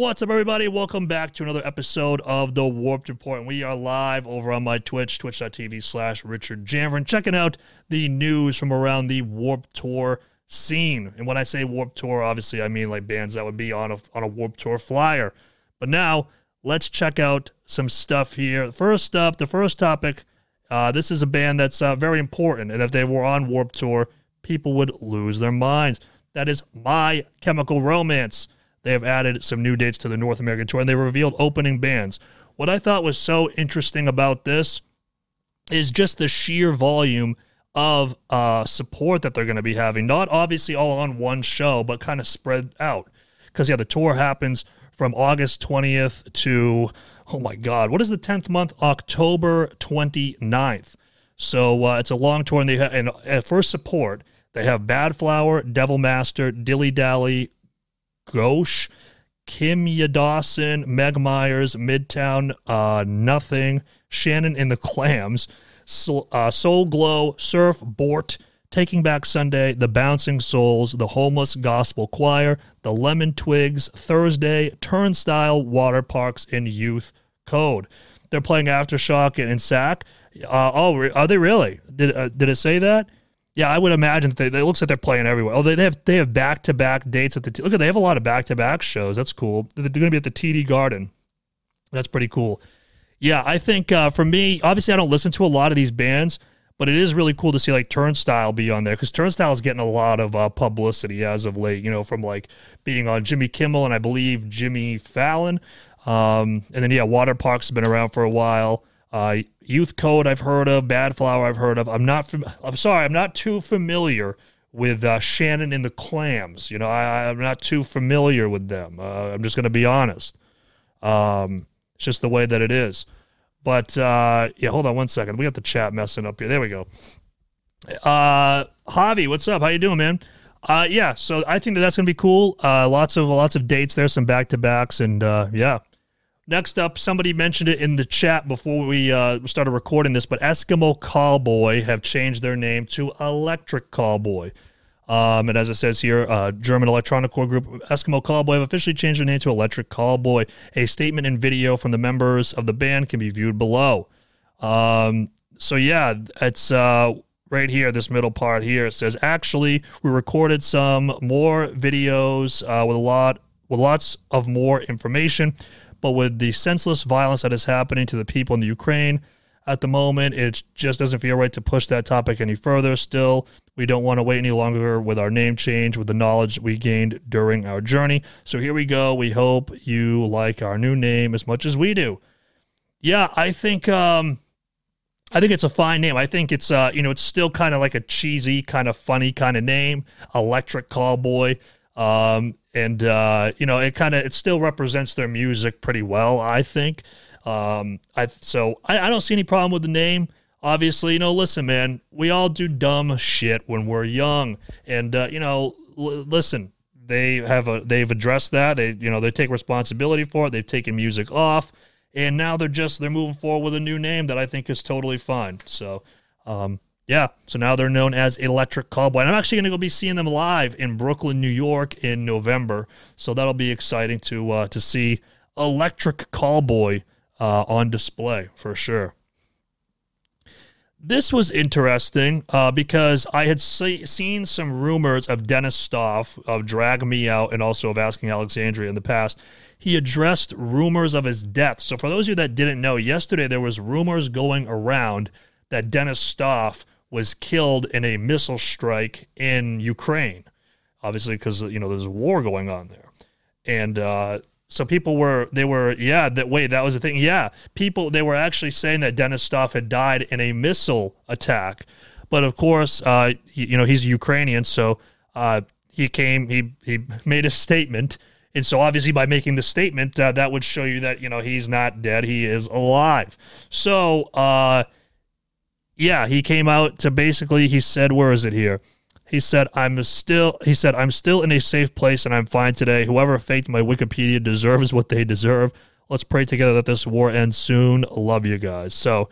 What's up, everybody? Welcome back to another episode of the Warped Report. And we are live over on my Twitch, twitch.tv slash Richard Janvrin, checking out the news from around the Warped Tour scene. And when I say Warped Tour, obviously I mean like bands that would be on a, on a Warped Tour flyer. But now, let's check out some stuff here. First up, the first topic uh, this is a band that's uh, very important. And if they were on Warped Tour, people would lose their minds. That is My Chemical Romance. They have added some new dates to the North American tour and they revealed opening bands. What I thought was so interesting about this is just the sheer volume of uh, support that they're going to be having. Not obviously all on one show, but kind of spread out. Because, yeah, the tour happens from August 20th to, oh my God, what is the 10th month? October 29th. So uh, it's a long tour, and they have, and uh, for support, they have Bad Flower, Devil Master, Dilly Dally, Ghosh, Kimya Dawson, Meg Myers, Midtown, uh, Nothing, Shannon and the Clams, Soul, uh, Soul Glo, Surfbort, Taking Back Sunday, The Bouncing Souls, The Homeless Gospel Choir, The Lemon Twigs, Thursday, Turnstile, Waterparks, and Youth Code. They're playing Aftershock and, and SAC. Uh, oh, are they really? Did uh, did it say that? Yeah, I would imagine they, it looks like they're playing everywhere. Oh, they, they have they have back to back dates at the t- look. They have a lot of back to back shows. That's cool. They're going to be at the TD Garden. That's pretty cool. Yeah, I think uh, for me, obviously, I don't listen to a lot of these bands, but it is really cool to see like Turnstile be on there because Turnstile is getting a lot of uh, publicity as of late. You know, from like being on Jimmy Kimmel and I believe Jimmy Fallon, um, and then yeah, Waterparks been around for a while. Uh, Youth Code I've heard of, Bad Flower I've heard of. I'm not. Fam- I'm sorry, I'm not too familiar with uh, Shannon and the Clams. You know, I, I'm not too familiar with them. Uh, I'm just going to be honest. Um, it's just the way that it is. But uh, yeah, hold on one second. We got the chat messing up here. There we go. Uh, Javi, what's up? How you doing, man? Uh, yeah, so I think that that's gonna be cool. Uh, lots of lots of dates there, some back to backs, and uh, yeah. Next up, somebody mentioned it in the chat before we uh, started recording this, but Eskimo Callboy have changed their name to Electric Callboy. Um, and as it says here, uh, German electronic core group Eskimo Callboy have officially changed their name to Electric Callboy. A statement and video from the members of the band can be viewed below. Um, so yeah, it's uh, right here, this middle part here. It says actually we recorded some more videos uh, with a lot with lots of more information, but with the senseless violence that is happening to the people in the Ukraine at the moment. It just doesn't feel right to push that topic any further. Still, we don't want to wait any longer with our name change, with the knowledge we gained during our journey. So here we go. We hope you like our new name as much as we do. Yeah, I think um, I think it's a fine name. I think it's uh, you know, it's still kind of like a cheesy, kind of funny kind of name, Electric Callboy. Um, and uh, you know, it kind of it still represents their music pretty well, I think. Um, I so I, I don't see any problem with the name. Obviously, you know, listen, man, we all do dumb shit when we're young, and uh, you know, l- listen, they have a they've addressed that. They you know they take responsibility for it. They've taken music off, and now they're just they're moving forward with a new name that I think is totally fine. So, um, yeah, so now they're known as Electric Callboy. And I'm actually going to go be seeing them live in Brooklyn, New York, in November. So that'll be exciting to uh, to see Electric Callboy uh, on display for sure. This was interesting uh, because I had see, seen some rumors of Denis Stoff of Drag Me Out and also of Asking Alexandria in the past. He addressed rumors of his death. So, for those of you that didn't know, yesterday there was rumors going around that Denis Stoff was killed in a missile strike in Ukraine. Obviously, because you know there's war going on there, and uh, so people were they were yeah that wait that was the thing. Yeah people they were actually saying that Denis Stoff had died in a missile attack, but of course uh, he, you know he's Ukrainian so uh, he came he he made a statement. And so obviously by making the statement uh, that would show you that you know he's not dead he is alive. So uh, yeah he came out to basically he said where is it here he said, I'm still he said, I'm still in a safe place and I'm fine today. Whoever faked my Wikipedia deserves what they deserve. Let's pray together that this war ends soon. Love you guys. So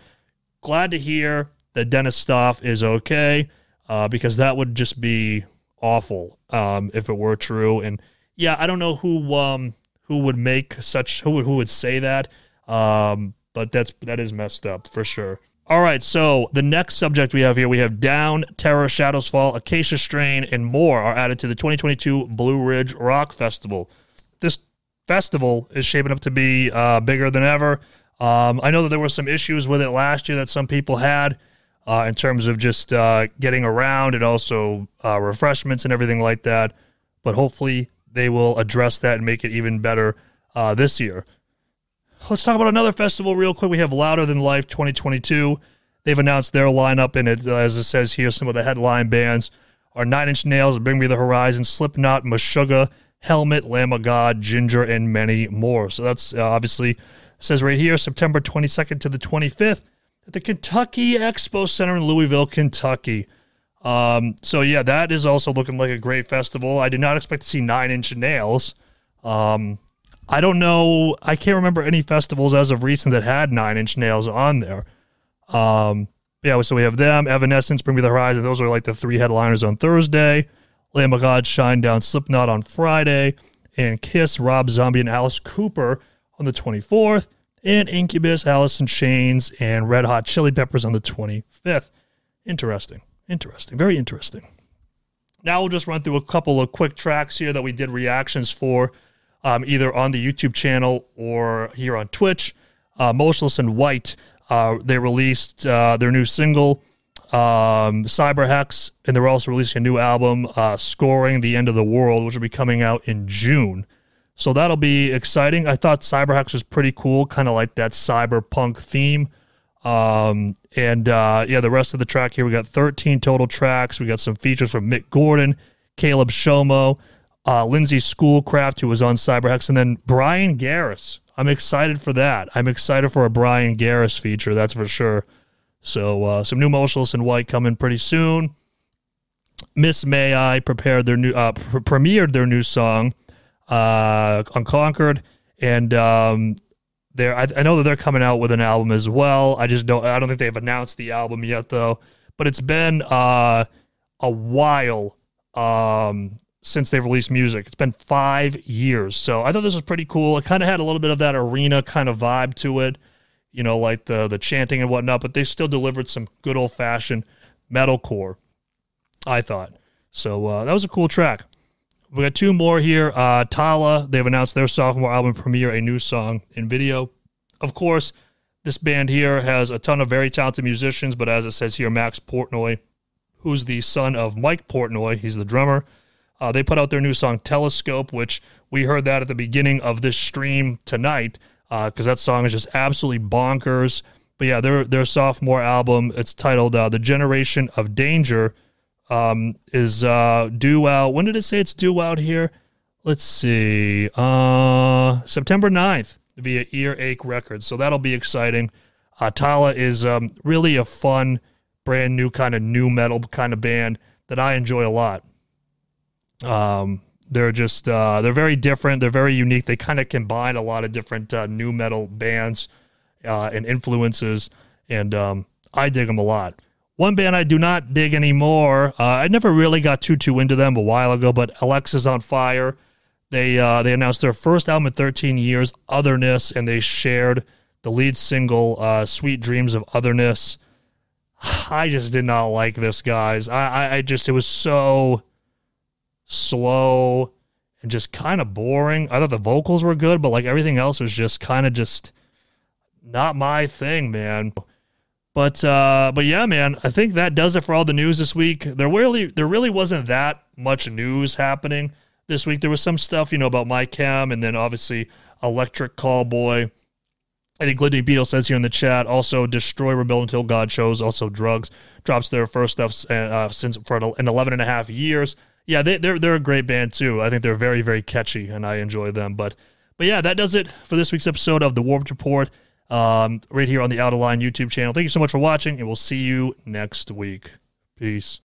glad to hear that Denis Stoff is okay, uh, because that would just be awful um, if it were true. And yeah, I don't know who um, who would make such who would who would say that. Um, but that's that is messed up for sure. All right, so the next subject we have here, we have Down, Terror, Shadows Fall, Acacia Strain, and more are added to the 2022 Blue Ridge Rock Festival. This festival is shaping up to be uh, bigger than ever. Um, I know that there were some issues with it last year that some people had uh, in terms of just uh, getting around and also uh, refreshments and everything like that. But hopefully they will address that and make it even better uh, this year. Let's talk about another festival real quick. We have Louder Than Life 2022. They've announced their lineup, and it, as it says here, some of the headline bands are Nine Inch Nails, Bring Me the Horizon, Slipknot, Meshuggah, Helmet, Lamb of God, Ginger, and many more. So that's uh, obviously says right here, September 22nd to the 25th at the Kentucky Expo Center in Louisville, Kentucky. Um, so yeah, that is also looking like a great festival. I did not expect to see Nine Inch Nails. Um, I don't know. I can't remember any festivals as of recent that had Nine Inch Nails on there. Um, yeah, so we have them, Evanescence, Bring Me the Horizon. Those are like the three headliners on Thursday. Lamb of God, Shinedown, Slipknot on Friday, and Kiss, Rob Zombie, and Alice Cooper on the 24th, and Incubus, Alice in Chains, and Red Hot Chili Peppers on the 25th. Interesting. Interesting. Very interesting. Now we'll just run through a couple of quick tracks here that we did reactions for, um, either on the YouTube channel or here on Twitch. Uh, Motionless in White, uh, they released uh, their new single um, Cyberhex, and they're also releasing a new album, uh, Scoring the End of the World, which will be coming out in June. So that'll be exciting. I thought Cyberhex was pretty cool, kind of like that cyberpunk theme. Um, and uh, yeah, the rest of the track here, we got 13 total tracks. We got some features from Mick Gordon, Caleb Shomo, uh, Lindsay Schoolcraft, who was on Cyberhex, and then Bryan Garris. I'm excited for that. I'm excited for a Bryan Garris feature, that's for sure. So uh, some new Motionless in White coming pretty soon. Miss May I prepared their new uh, pr- premiered their new song uh, Unconquered, and um, they're I, I know that they're coming out with an album as well. I just don't I don't think they've announced the album yet though. But it's been uh, a while um, since they've released music. It's been five years, so I thought this was pretty cool. It kind of had a little bit of that arena kind of vibe to it you know, like the the chanting and whatnot, but they still delivered some good old fashioned metalcore. I thought so. Uh, that was a cool track. We got two more here. Uh, Tallah, they've announced their sophomore album premiere, a new song in video. Of course, this band here has a ton of very talented musicians, but as it says here, Max Portnoy, who's the son of Mike Portnoy, he's the drummer. Uh, they put out their new song Telescope, which we heard that at the beginning of this stream tonight because uh, that song is just absolutely bonkers. But yeah, their their sophomore album, it's titled uh, "The Generation of Danger," um, is uh, due out. When did it say it's due out here? Let's see, uh, September 9th via Earache Records. So that'll be exciting. Uh, Tallah is um, really a fun, brand new kind of nu metal kind of band that I enjoy a lot. Um, they're just uh, they're very different. They're very unique. They kind of combine a lot of different uh, nu metal bands uh, and influences, and um, I dig them a lot. One band I do not dig anymore. Uh, I never really got too too into them a while ago, but Alexisonfire. They uh, they announced their first album in 13 years, Otherness, and they shared the lead single uh, "Sweet Dreams of Otherness." I just did not like this, guys. I, I, I just it was so slow and just kind of boring. I thought the vocals were good, but like everything else was just kind of just not my thing, man. But uh but yeah, man, I think that does it for all the news this week. There really there really wasn't that much news happening this week. There was some stuff, you know, about My Chem and then obviously Electric Callboy. I think Glidney Beetle says here in the chat. Also, Destroy, Rebuild Until God shows. Also, Drugs drops their first stuff uh, since for an 11 and a half years yeah, they, they're they're a great band too. I think they're very very catchy, and I enjoy them. But but yeah, that does it for this week's episode of the Warped Report. Um, right here on the Out of Line YouTube channel. Thank you so much for watching, and we'll see you next week. Peace.